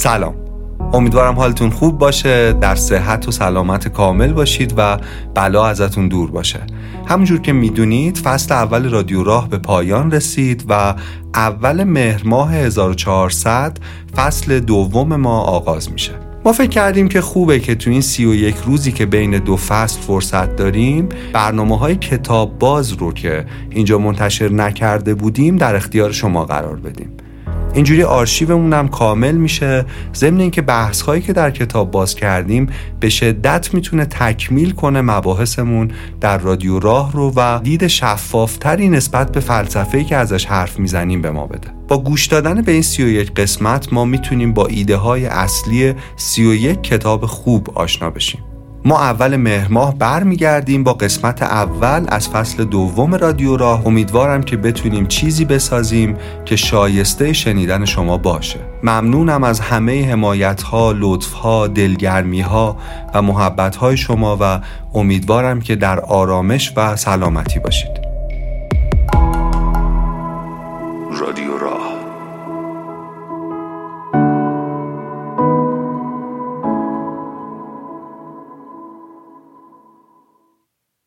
سلام. امیدوارم حالتون خوب باشه در صحت و سلامت کامل باشید و بلا ازتون دور باشه. همونجور که می‌دونید فصل اول رادیو راه به پایان رسید و اول مهر ماه 1400 فصل دوم ما آغاز میشه. ما فکر کردیم که خوبه که تو این سی و یک روزی که بین دو فصل فرصت داریم برنامه های کتاب باز رو که اینجا منتشر نکرده بودیم در اختیار شما قرار بدیم. اینجوری آرشیومون هم کامل میشه. ضمن اینکه بحث هایی که در کتاب باز کردیم به شدت می‌تونه تکمیل کنه مباحثمون در رادیو راه رو و دید شفافتری نسبت به فلسفه‌ای که ازش حرف می‌زنیم به ما بده. با گوش دادن به این سی و یک قسمت ما می‌تونیم با ایده های اصلی سی و یک کتاب خوب آشنا بشیم. ما اول مهر ماه برمیگردیم با قسمت اول از فصل دوم رادیو راه. امیدوارم که بتونیم چیزی بسازیم که شایسته شنیدن شما باشه. ممنونم از همه حمایت ها لطف ها دلگرمی ها و محبت های شما و امیدوارم که در آرامش و سلامتی باشید. رادیو راه.